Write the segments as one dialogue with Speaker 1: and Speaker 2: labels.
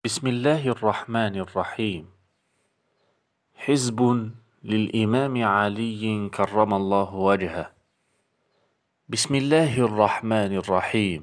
Speaker 1: بسم الله الرحمن الرحيم. حزب للإمام علي كرم الله وجهه. بسم الله الرحمن الرحيم.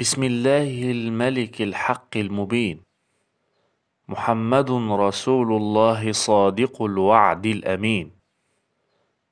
Speaker 1: بسم الله الملك الحق المبين. محمد رسول الله صادق الوعد الأمين.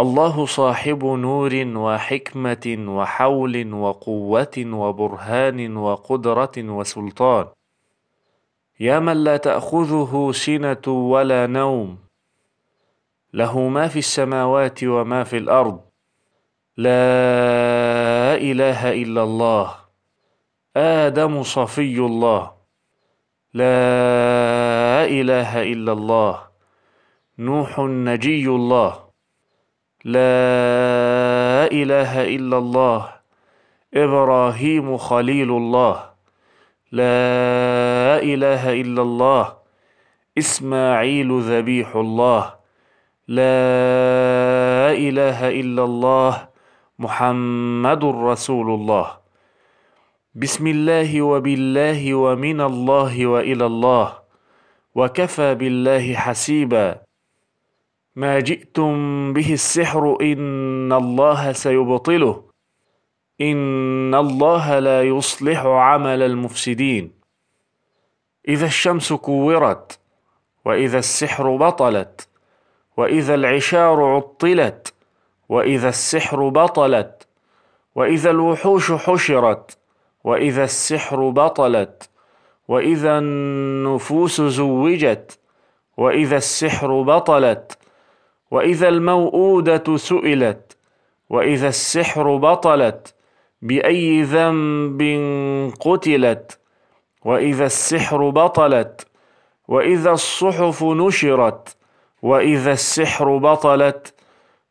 Speaker 1: الله صاحب نور وحكمة وحول وقوة وبرهان وقدرة وسلطان. يا من لا تأخذه سنة ولا نوم. له ما في السماوات وما في الأرض. لا إله إلا الله. آدم صفي الله. لا إله إلا الله. نوح نجي الله. لا إله إلا الله إبراهيم خليل الله. لا إله إلا الله إسماعيل ذبيح الله. لا إله إلا الله محمد رسول الله. بسم الله وبالله ومن الله وإلى الله وكفى بالله حسيبا. ما جئتم به السحر إن الله سيبطله. إن الله لا يصلح عمل المفسدين. إذا الشمس كورت وإذا السحر بطلت وإذا العشار عطلت وإذا السحر بطلت وإذا الوحوش حشرت وإذا السحر بطلت وإذا النفوس زوجت وإذا السحر بطلت وإذا الموءودة سئلت وإذا السحر بطلت بأي ذنب قتلت؟ وإذا السحر بطلت وإذا الصحف نشرت وإذا السحر بطلت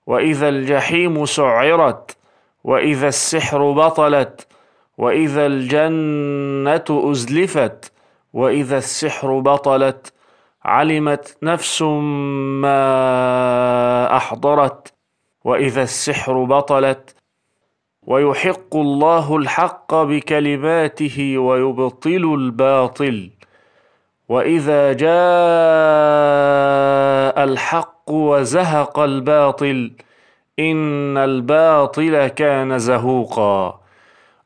Speaker 1: وإذا الجحيم سعرت وإذا السحر بطلت وإذا الجنة أزلفت وإذا السحر بطلت. علمت نفس ما أحضرت وإذا السحر بطلت. ويحق الله الحق بكلماته ويبطل الباطل. وإذا جاء الحق وزهق الباطل إن الباطل كان زهوقا.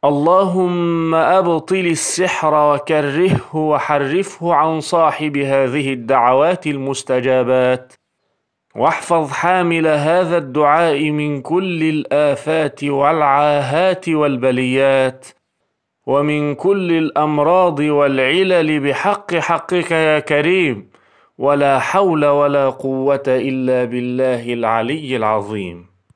Speaker 1: اللهم أبطل السحر وكرهه وحرفه عن صاحب هذه الدعوات المستجابات. واحفظ حامل هذا الدعاء من كل الآفات والعاهات والبليات ومن كل الأمراض والعلل بحق حقك يا كريم ولا حول ولا قوة إلا بالله العلي العظيم.